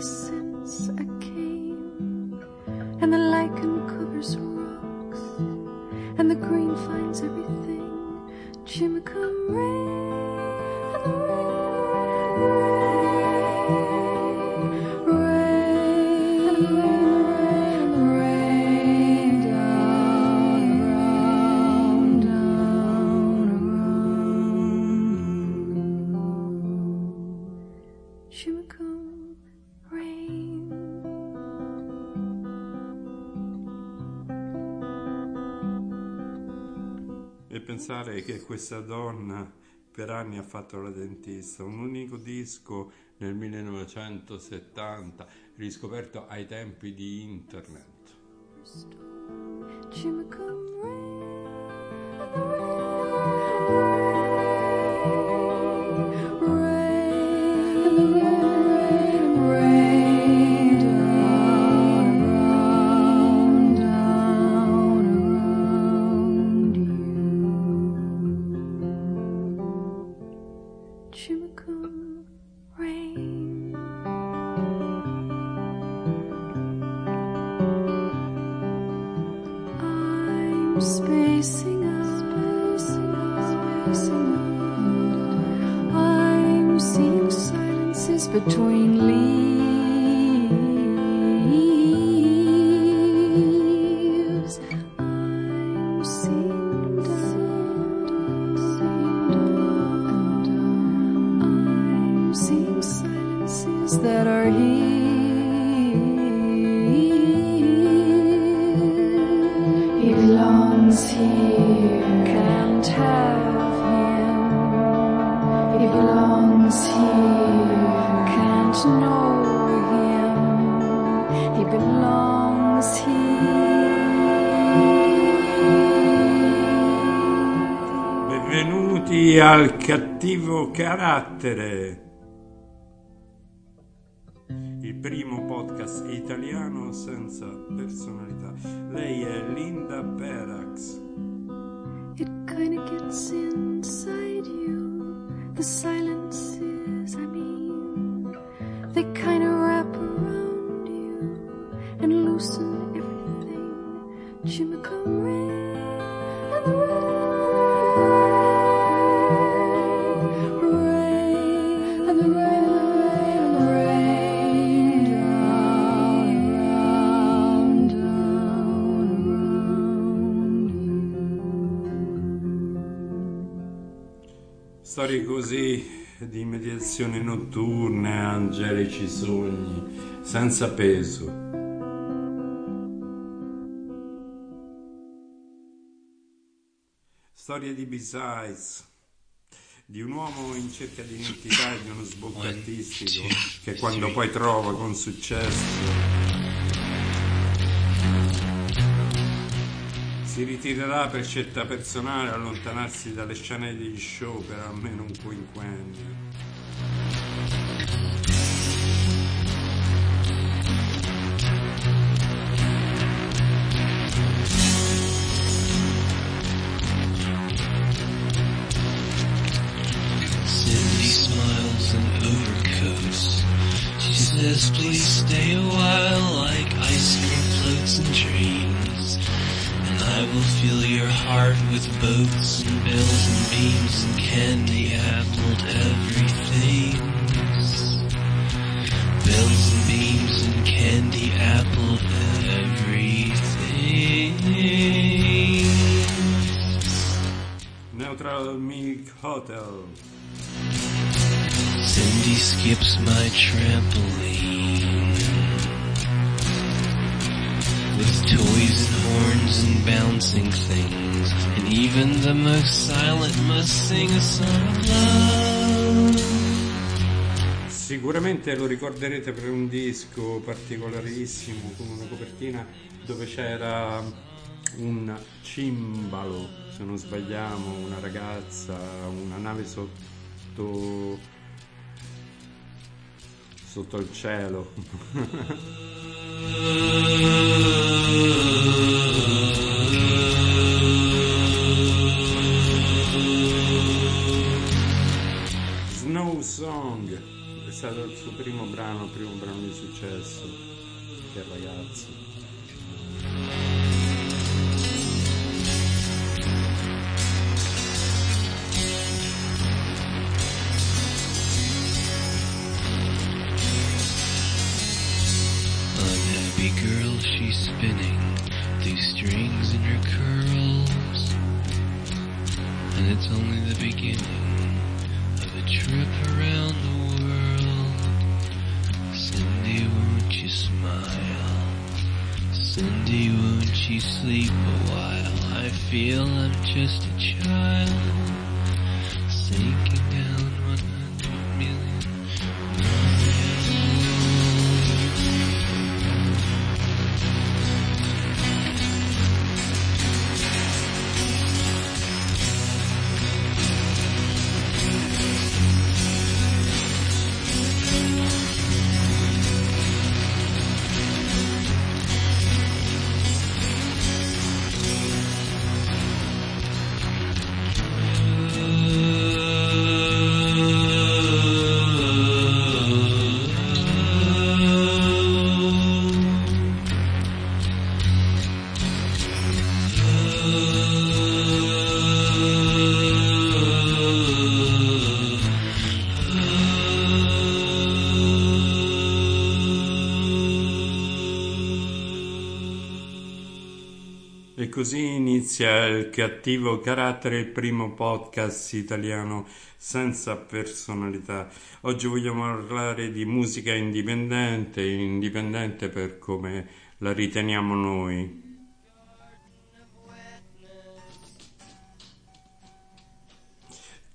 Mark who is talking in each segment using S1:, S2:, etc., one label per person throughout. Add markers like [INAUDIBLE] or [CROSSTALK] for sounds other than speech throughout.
S1: Peace. Pensare che questa donna per anni ha fatto la dentista, un unico disco nel 1970, riscoperto ai tempi di internet.
S2: Between
S1: cattivo carattere, il primo podcast italiano senza personalità. Lei è Linda Perax. Storie così di mediazioni notturne, angelici sogni, senza peso. Storie di B-Sides, di un uomo in cerca di identità e di uno sbocco artistico che quando poi trova con successo si ritirerà per scelta personale, allontanarsi dalle scene degli show per almeno un quinquennio.
S3: Says, please stay a while fill your heart with boats and bells and beams and candy appled everything. Bells and beams and candy appled everything.
S1: Neutral Milk Hotel.
S3: Cindy skips my trampoline bouncing things, and even the most silent must sing a song of love.
S1: Sicuramente lo ricorderete per un disco particolarissimo con una copertina dove c'era un cimbalo, se non sbagliamo, una ragazza, una nave sotto sotto il cielo. [LAUGHS] [LAUGHS] Song È stato il suo primo brano, primo brano di successo, che ragazzo.
S3: Unhappy Cindy, won't you sleep a while? I feel I'm just a child. Sinking
S1: così inizia il cattivo carattere, il primo podcast italiano senza personalità. Oggi vogliamo parlare di musica indipendente, indipendente per come la riteniamo noi.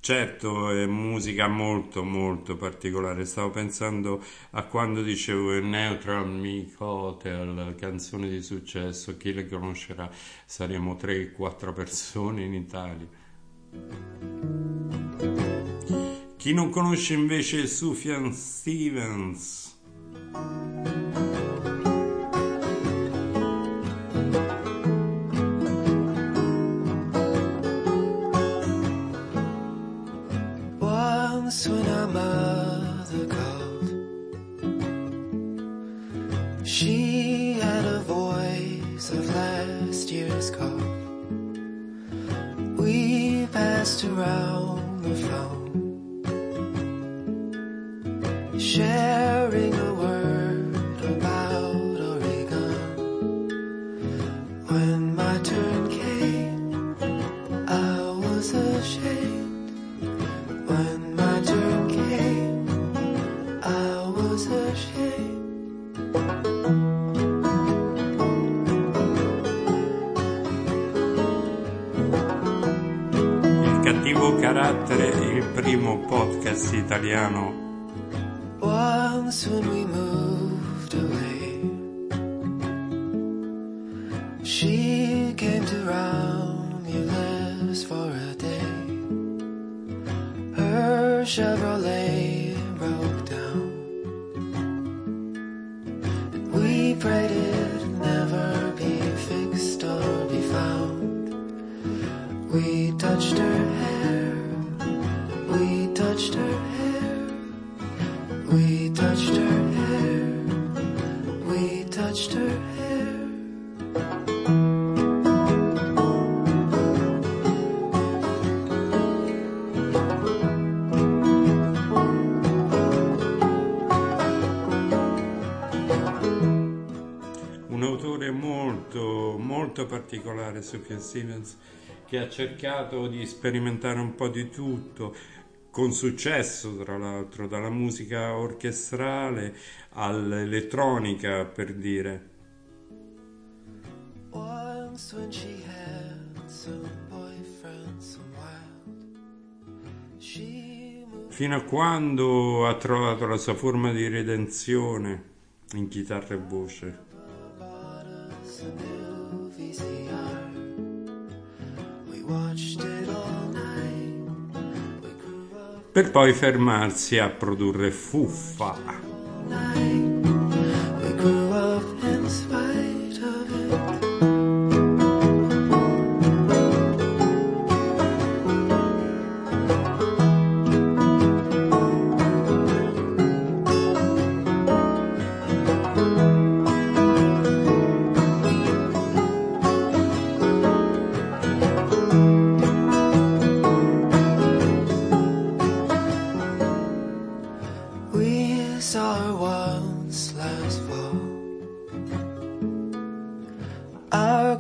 S1: Certo, è musica molto molto particolare. Stavo pensando a quando dicevo Neutral Milk Hotel, canzone di successo. Chi le conoscerà? Saremo 3-4 persone in Italia. Chi non conosce invece Sufjan Stevens? Italiano
S4: touched her hair.
S1: un autore molto molto particolare Sufjan Stevens che ha cercato di sperimentare un po' di tutto con successo tra l'altro dalla musica orchestrale all'elettronica per dire
S4: Once when she had some boyfriend, some wild. She
S1: fino a quando ha trovato la sua forma di redenzione in chitarra e voce.
S4: We watched it
S1: per poi fermarsi a produrre fuffa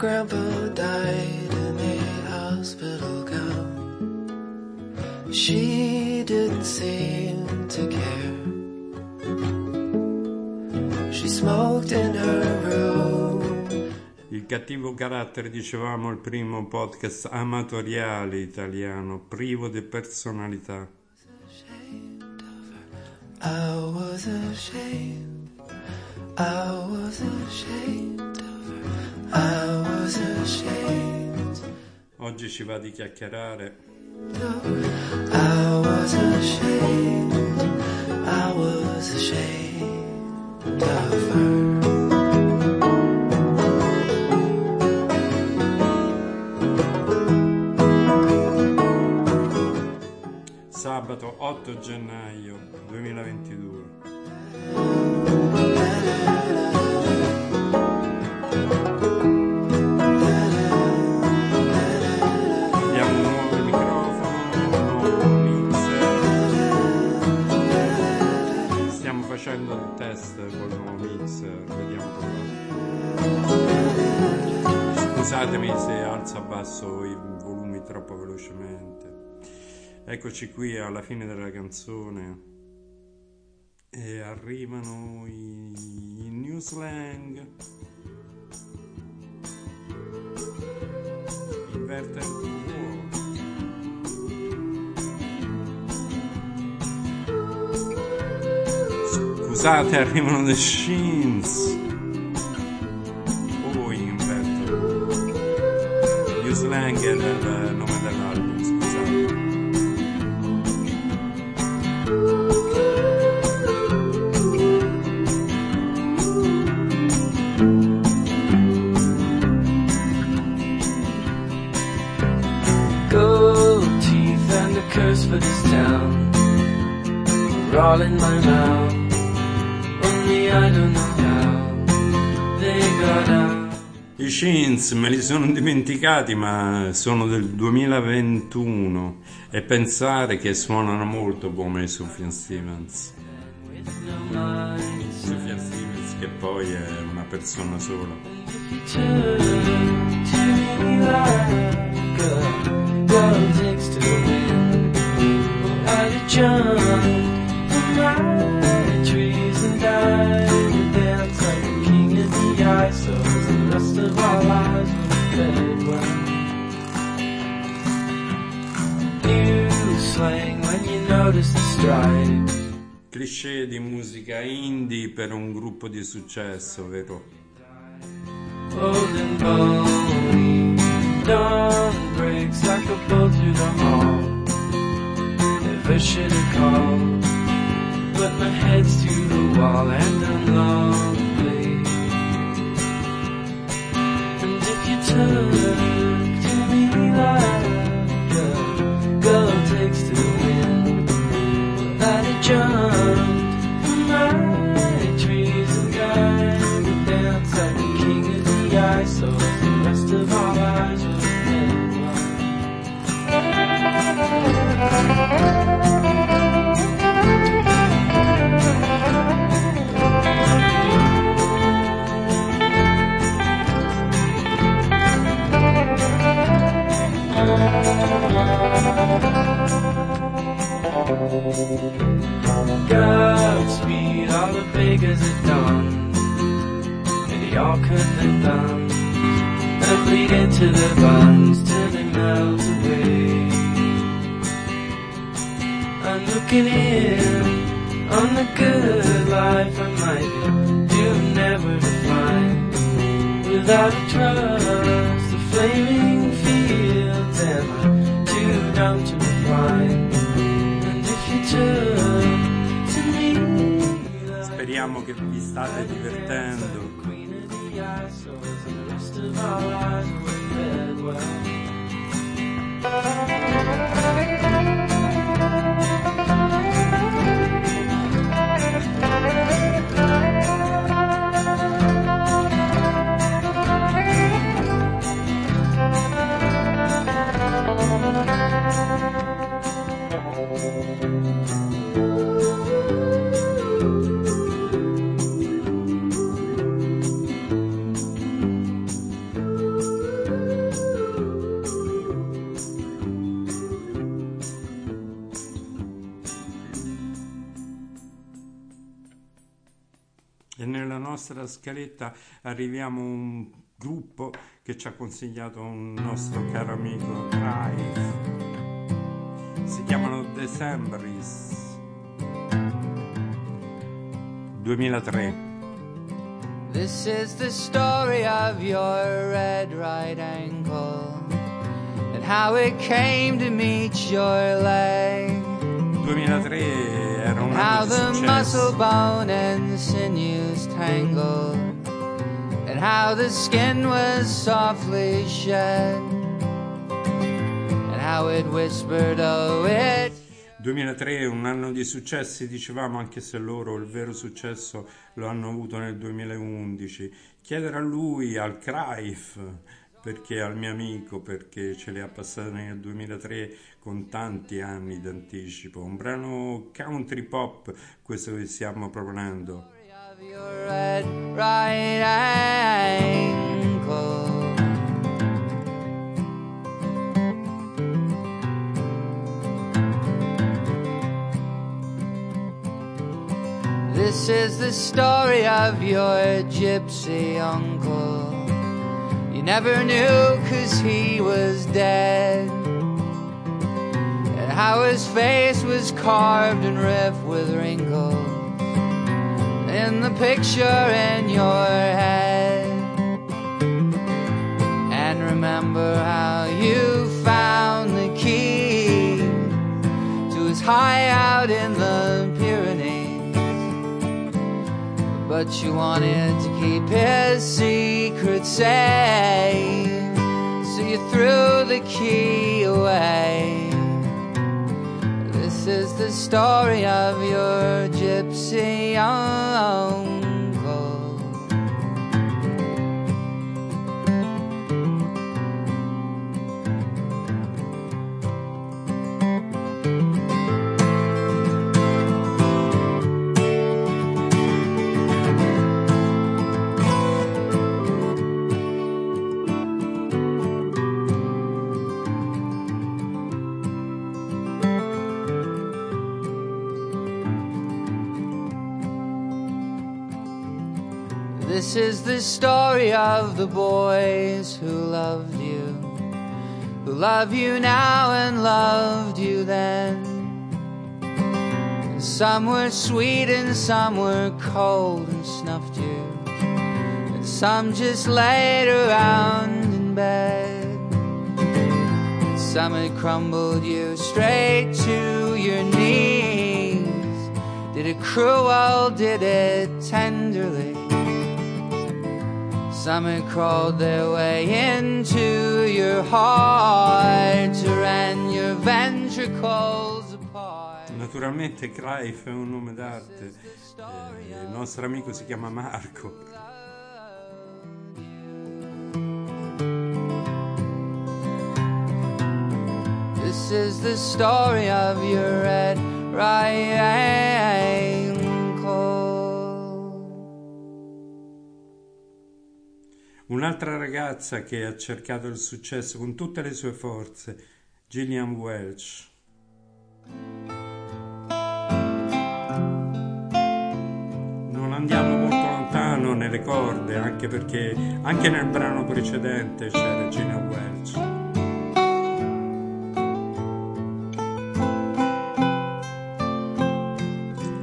S5: grandpa died in a hospital gown. She didn't seem to care. She smoked in her room.
S1: Il cattivo carattere, dicevamo, il primo podcast amatoriale italiano, privo di personalità.
S5: I was ashamed. I was ashamed
S1: Oggi ci va di chiacchierare. Sabato 8 gennaio 2022. Facendo il test col nuovo mixer, vediamo come. Scusatemi se alzo o abbasso i volumi troppo velocemente. Eccoci qui alla fine della canzone e arrivano i, i new slang. Inverte Zat Achim [LAUGHS] on the Sheens. Oh, in better.
S5: Use language and uh, no I
S1: Shins me li sono dimenticati, ma sono del 2021 e pensare che suonano molto come Sufjan Stevens. Sufjan Stevens che poi è una persona sola.
S5: Well. New slang when you notice the stripes.
S1: Cliché di musica indie per un gruppo di successo, vero?
S5: old and bony. Dawn breaks like a bolt through the hall. Never should have called, but my head's to the wall and I'm lonely. Godspeed, all the beggars at dawn. They all cut their thumbs and bleed into their buns till they melt away. I'm looking in on the good life I might be doomed never to find. Without a trust, the flaming Dumb to find. And if you turn to me,
S1: Speriamo che vi state divertendo. Scaletta arriviamo a un gruppo che ci ha consigliato un nostro caro amico Clive. Si chiamano Decembris. 2003.
S6: This is the story of your red right ankle and how it came to meet your leg.
S1: 2003 era un
S6: How the muscle bone and the sinews tangled, and how the skin was softly shed, and how it whispered, Oh, it
S1: 2003 è un anno di successi, dicevamo, anche se loro il vero successo lo hanno avuto nel 2011. Chiedere a lui, al Craif, perché al mio amico, perché ce le ha passate nel 2003 con tanti anni d'anticipo. Un brano country pop, questo che stiamo proponendo.
S6: This is the story of your gypsy uncle. Never knew cause he was dead. And how his face was carved and ripped with wrinkles in the picture in your head. And remember how you found the key to his high out in the But you wanted to keep his secret safe, so you threw the key away. This is the story of your gypsy uncle. This is the story of the boys who loved you, who love you now and loved you then. Some were sweet and some were cold and snuffed you, and some just laid around in bed. And some had crumbled you straight to your knees. Did it cruel, did it tenderly? Some had crawled their way into your heart to rend your ventricles apart.
S1: Naturalmente Clive è un nome d'arte, eh, il nostro amico si chiama Marco.
S6: This is the story of your red right
S1: Un'altra ragazza che ha cercato il successo con tutte le sue forze, Gillian Welch. Non andiamo molto lontano nelle corde, anche perché anche nel brano precedente c'era Gillian Welch.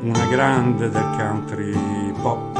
S1: Una grande del country pop.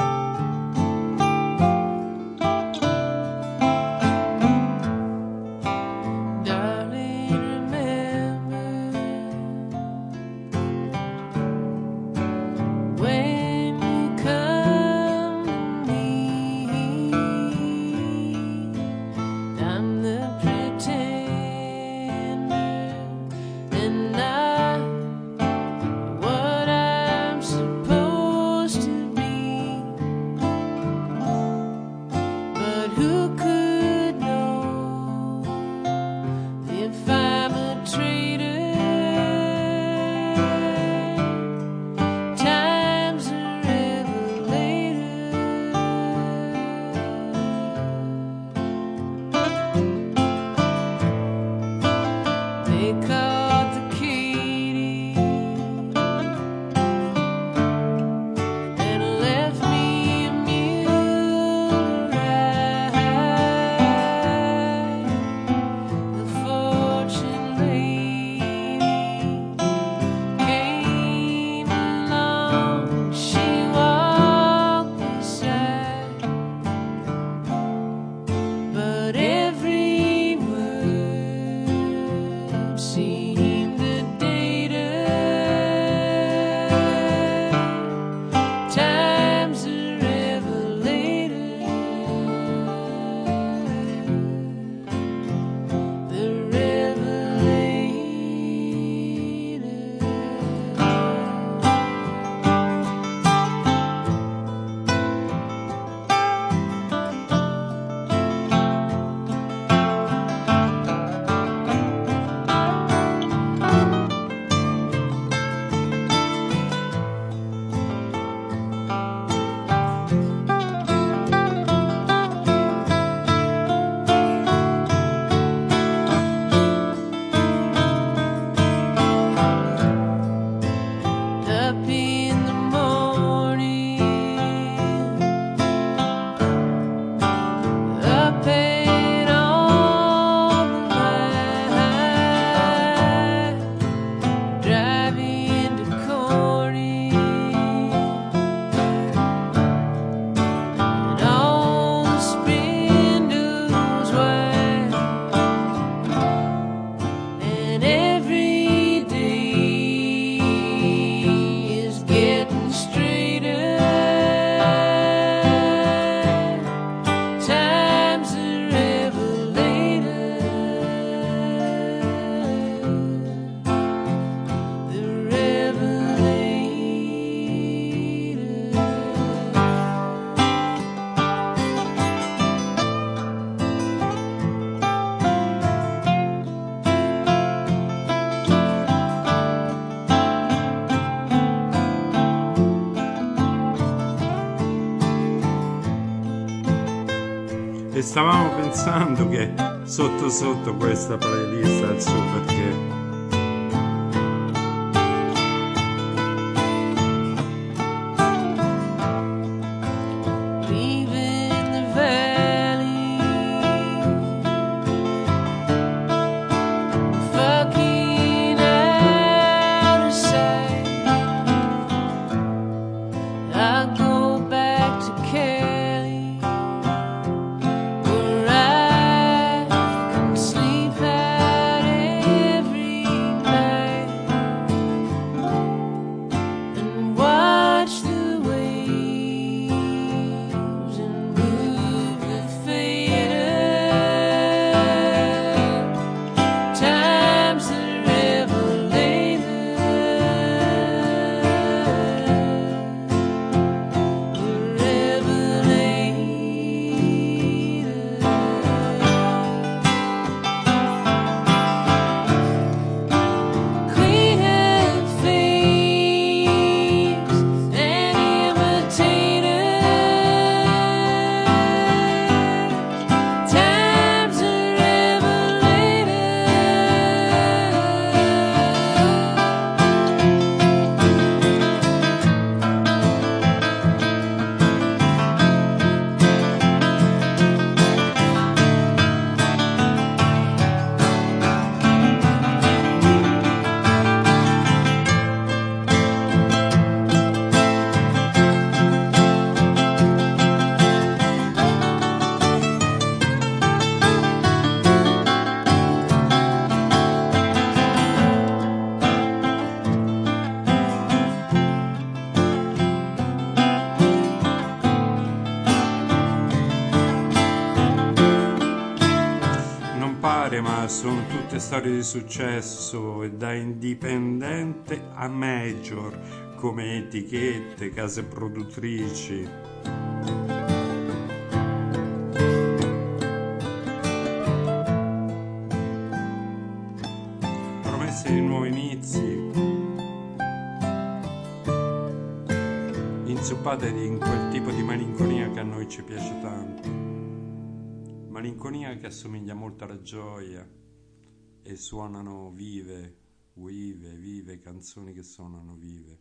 S1: stavamo pensando che sotto sotto questa playlist al super storie di successo da indipendente a major come etichette, case produttrici. Promesse di nuovi inizi, inzuppate in quel tipo di malinconia che a noi ci piace tanto malinconia che assomiglia molto alla gioia e suonano vive, vive, vive, canzoni che suonano vive.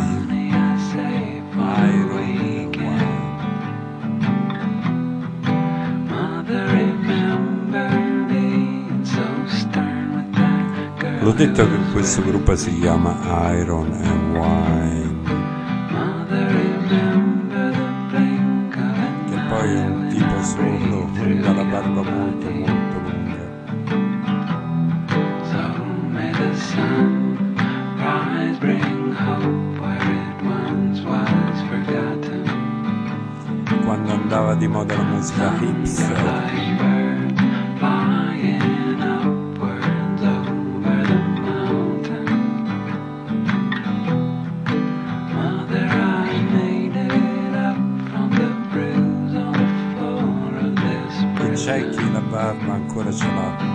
S1: detto che questo gruppo si chiama Iron and Wine. Che poi è un tipo solo, dalla barba molto molto lunga. Quando andava di moda la musica hipster. l'arma ancora ce l'ha.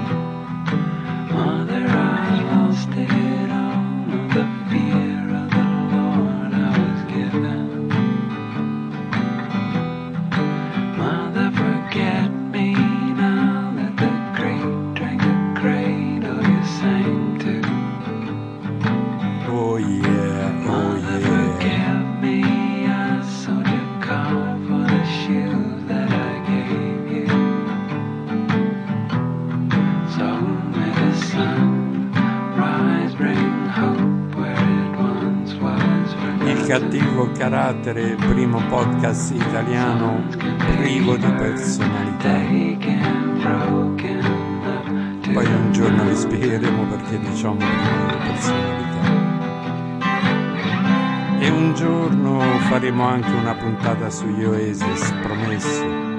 S1: Podcast italiano privo di personalità. Poi un giorno vi spiegheremo perché diciamo privo di personalità. E un giorno faremo anche una puntata sugli Oasis, promesso.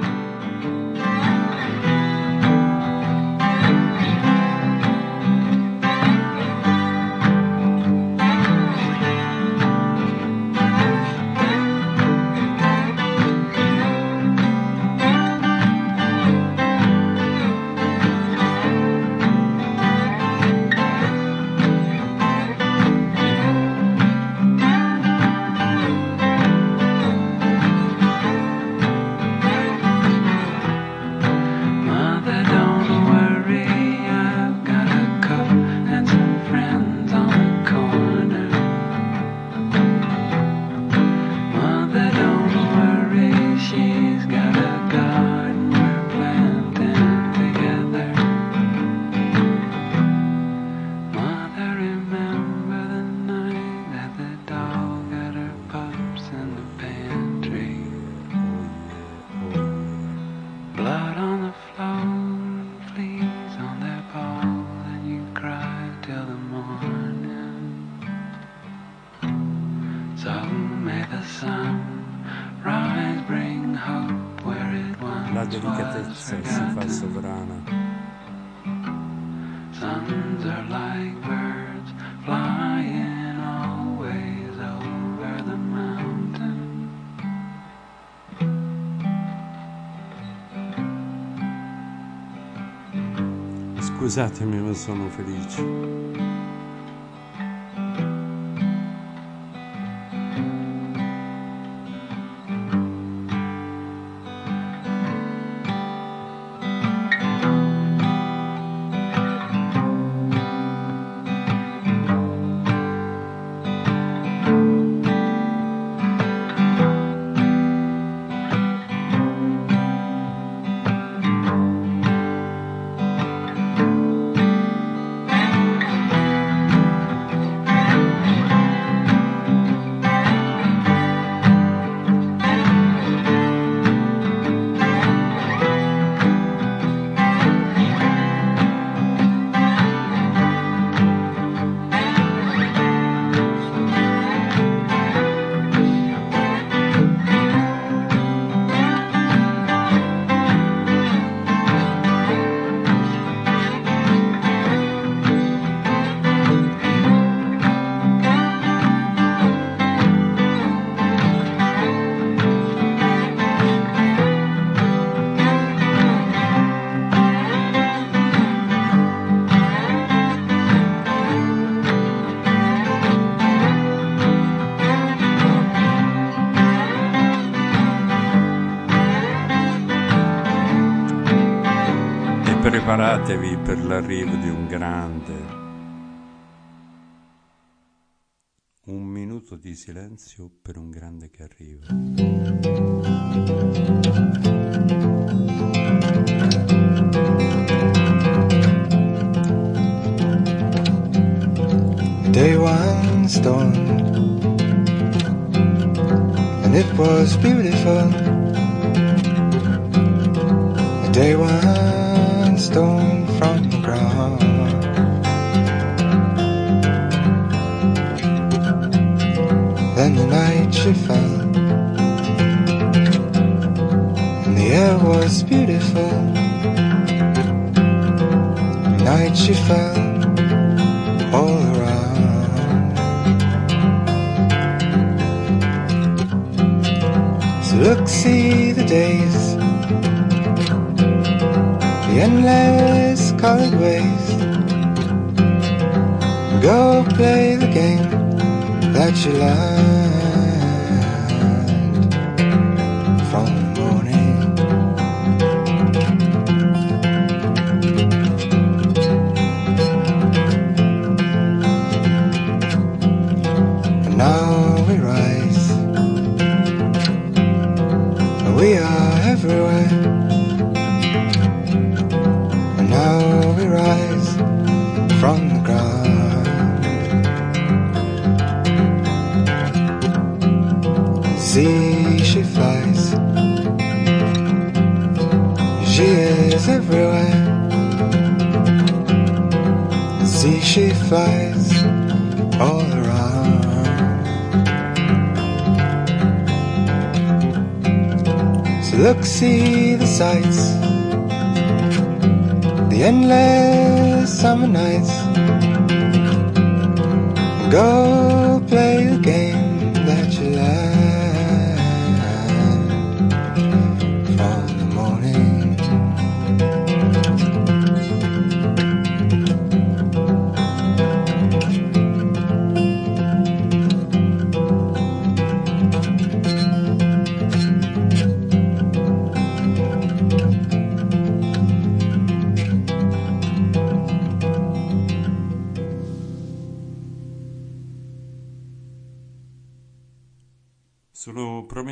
S1: Scusatemi, ma sono felice. Preparatevi per l'arrivo di un grande. Un minuto di silenzio per un grande che arriva.
S7: Day one storm, and it was beautiful. Day one stone from the ground. Then the night she fell, and the air was beautiful. The night she fell all around. So look, see the days, the endless colored ways. Go play the game that you learned sea she flies. She is everywhere. See she flies all around. So look, see the sights, the endless summer nights. Go play the game.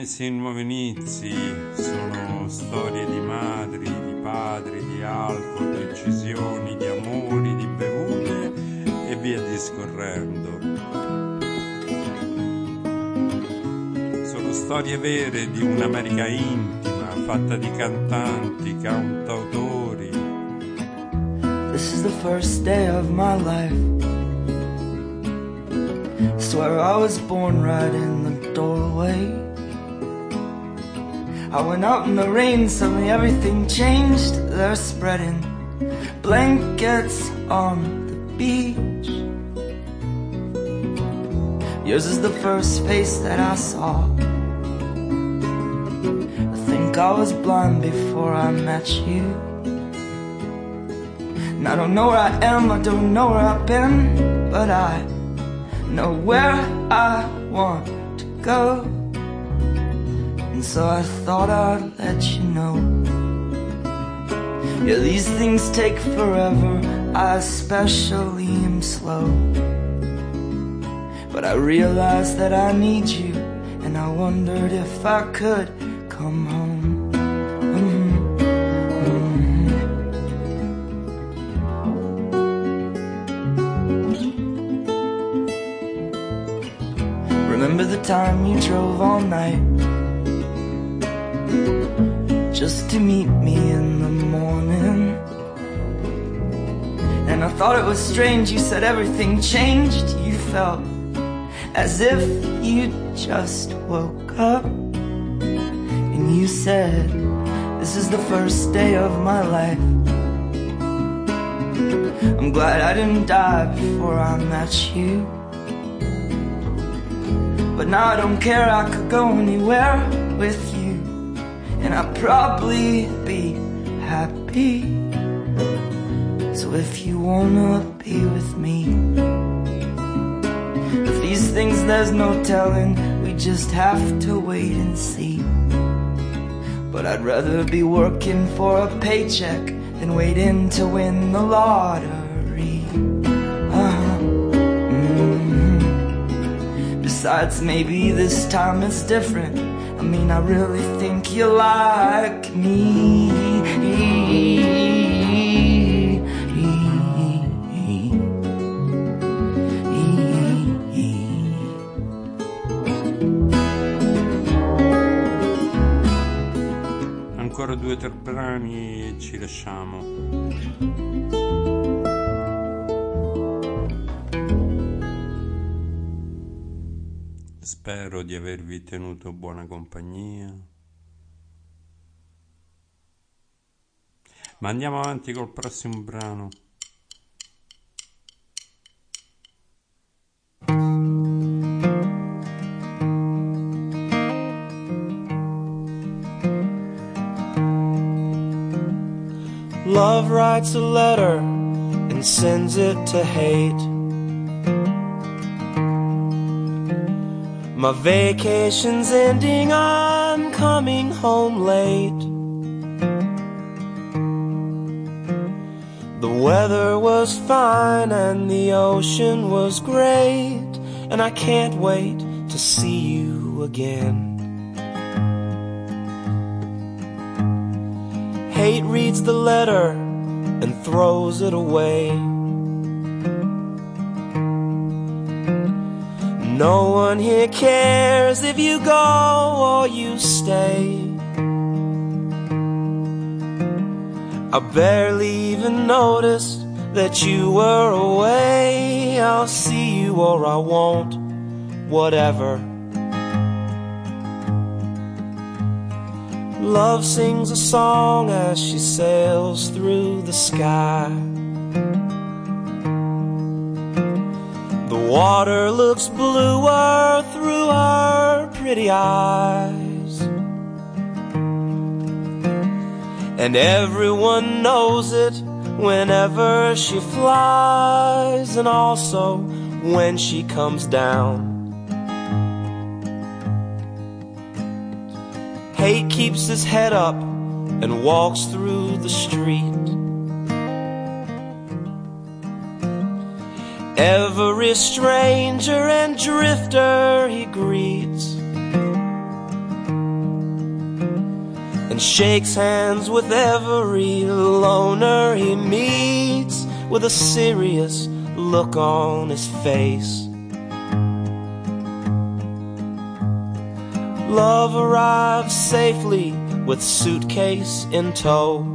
S1: Di nuovi inizi, sono storie di madri, di padri, di alcol, di uccisioni, di amori, di bevute e via discorrendo. Sono storie vere di un'America intima, fatta di cantanti, cantautori,
S4: This is the first day of my life. Swear I was born right in the doorway. I went out in the rain, suddenly everything changed. They're spreading blankets on the beach. Yours is the first face that I saw. I think I was blind before I met you. And I don't know where I am, I don't know where I've been, but I know where I want to go. So I thought I'd let you know. Yeah, these things take forever, I especially am slow. But I realized that I need you, and I wondered if I could come home. Mhm, mhm. Remember the time you drove all night just to meet me in the morning? And I thought it was strange, you said everything changed. You felt as if you just woke up. And you said, This is the first day of my life. I'm glad I didn't die before I met you. But now I don't care, I could go anywhere with you. And I'd probably be happy. So if you wanna be with me, if these things there's no telling, we just have to wait and see. But I'd rather be working for a paycheck than waiting to win the lottery. Uh-huh. Mhm. Besides, maybe this time it's different. Mean, I really think you like me.
S1: Ancora due o tre brani e ci lasciamo. Spero di avervi tenuto buona compagnia. Ma andiamo avanti col prossimo brano.
S8: Love writes a letter and sends it to hate. My vacation's ending, I'm coming home late. The weather was fine and the ocean was great, and I can't wait to see you again. Hate reads the letter and throws it away. No one here cares if you go or you stay. I barely even noticed that you were away. I'll see you or I won't, whatever. Love sings a song as she sails through the sky. Water looks bluer through her pretty eyes. And everyone knows it whenever she flies, and also when she comes down. Hate keeps his head up and walks through the street. Every stranger and drifter he greets and shakes hands with every loner he meets with a serious look on his face. Love arrives safely with suitcase in tow.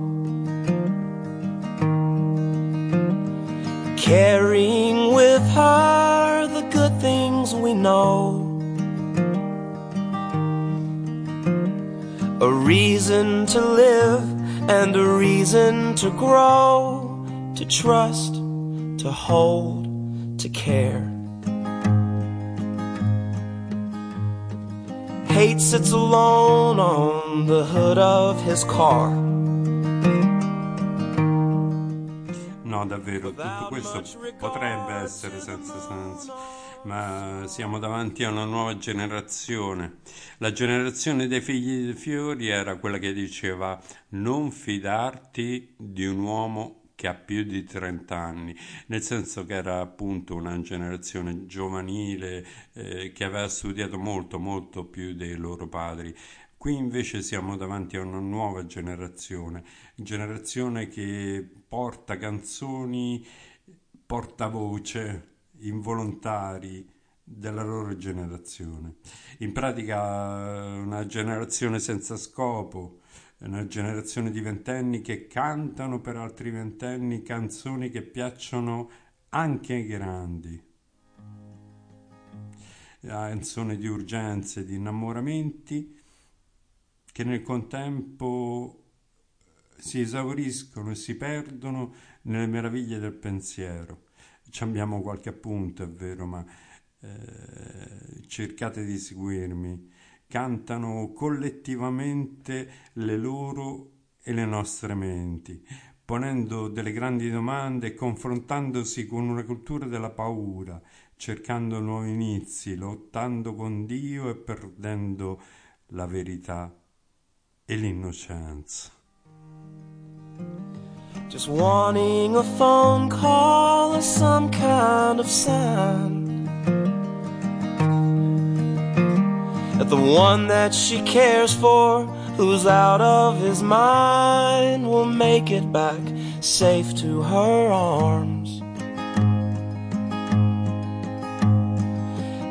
S8: Carrying with her the good things we know. A reason to live and a reason to grow, to trust, to hold, to care. Hate sits alone on the hood of his car.
S1: Davvero, tutto questo potrebbe essere senza senso, ma siamo davanti a una nuova generazione. La generazione dei figli dei fiori era quella che diceva non fidarti di un uomo che ha più di 30 anni, nel senso che era appunto una generazione giovanile eh, che aveva studiato molto, molto più dei loro padri. Qui invece siamo davanti a una nuova generazione, generazione che porta canzoni, portavoce, involontari della loro generazione. In pratica una generazione senza scopo, una generazione di ventenni che cantano per altri ventenni canzoni che piacciono anche ai grandi. Canzoni di urgenze, di innamoramenti che nel contempo si esauriscono e si perdono nelle meraviglie del pensiero. Ci abbiamo qualche appunto, è vero, ma eh, cercate di seguirmi. Cantano collettivamente le loro e le nostre menti, ponendo delle grandi domande e confrontandosi con una cultura della paura, cercando nuovi inizi, lottando con Dio e perdendo la verità e l'innocenza.
S8: Just wanting a phone call or some kind of sign. That the one that she cares for, who's out of his mind, will make it back safe to her arms.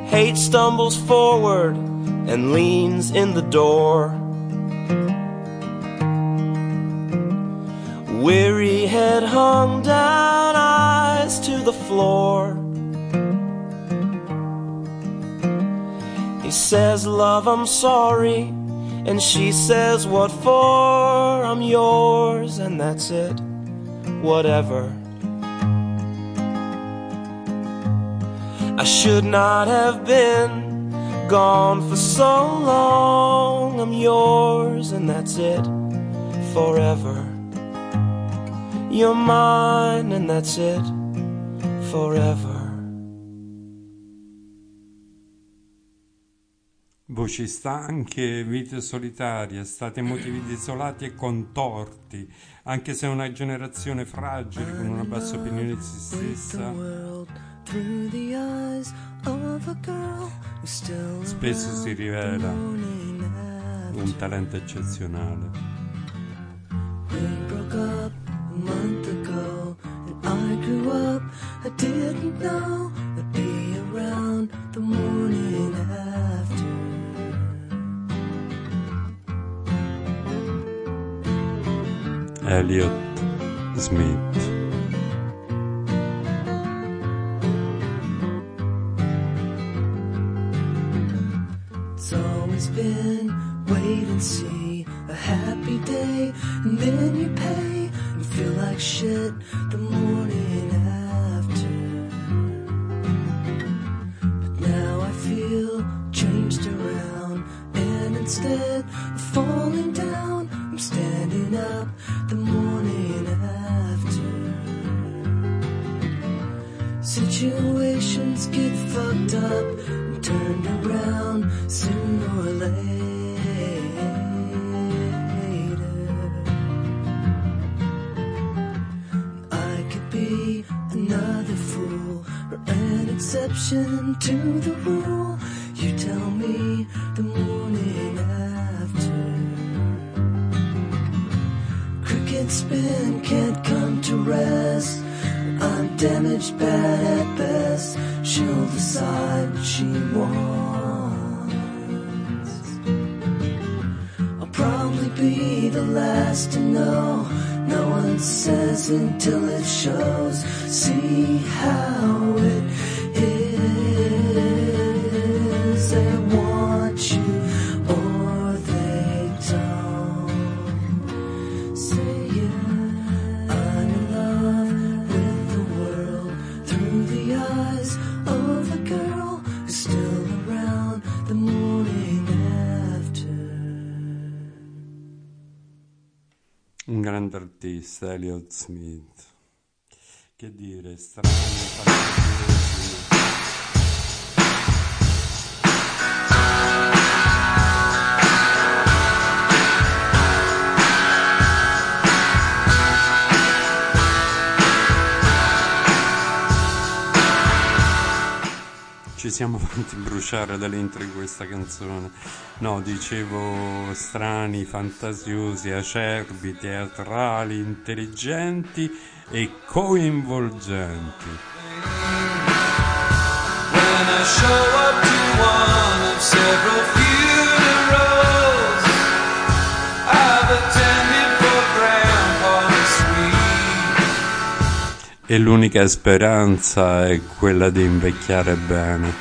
S8: Hate stumbles forward and leans in the door. Weary head hung down, eyes to the floor. He says, Love, I'm sorry. And she says, What for? I'm yours, and that's it. Whatever. I should not have been gone for so long. I'm yours, and that's it. Forever. You're mine, and that's it. Forever.
S1: Voci stanche, vite solitarie, stati emotivi desolati e contorti, anche se una generazione fragile con una bassa opinione di se stessa spesso si rivela un talento eccezionale.
S2: Month ago, and I grew up. I didn't know I'd be around the morning after.
S9: Elliott Smith.
S10: It's always been wait and see, a happy day, and then you pay and feel like shit the morning after. But now I feel changed around, and instead of falling down, I'm standing up the morning after. Situations get fucked up and turned around sooner or later. To the rule. You tell me the morning after. Cricket spin can't come to rest. I'm damaged bad at best. She'll decide she wants. I'll probably be the last to know. No one says until it shows.
S9: Elliott Smith. Che dire, strani, fantasiosi. Ci siamo [LAUGHS] fatti bruciare dall'intro di questa canzone. No, dicevo strani, fantasiosi, acerbi, teatrali, intelligenti e coinvolgenti.
S1: When I show up to one of several funerals
S9: E l'unica speranza è quella di invecchiare bene.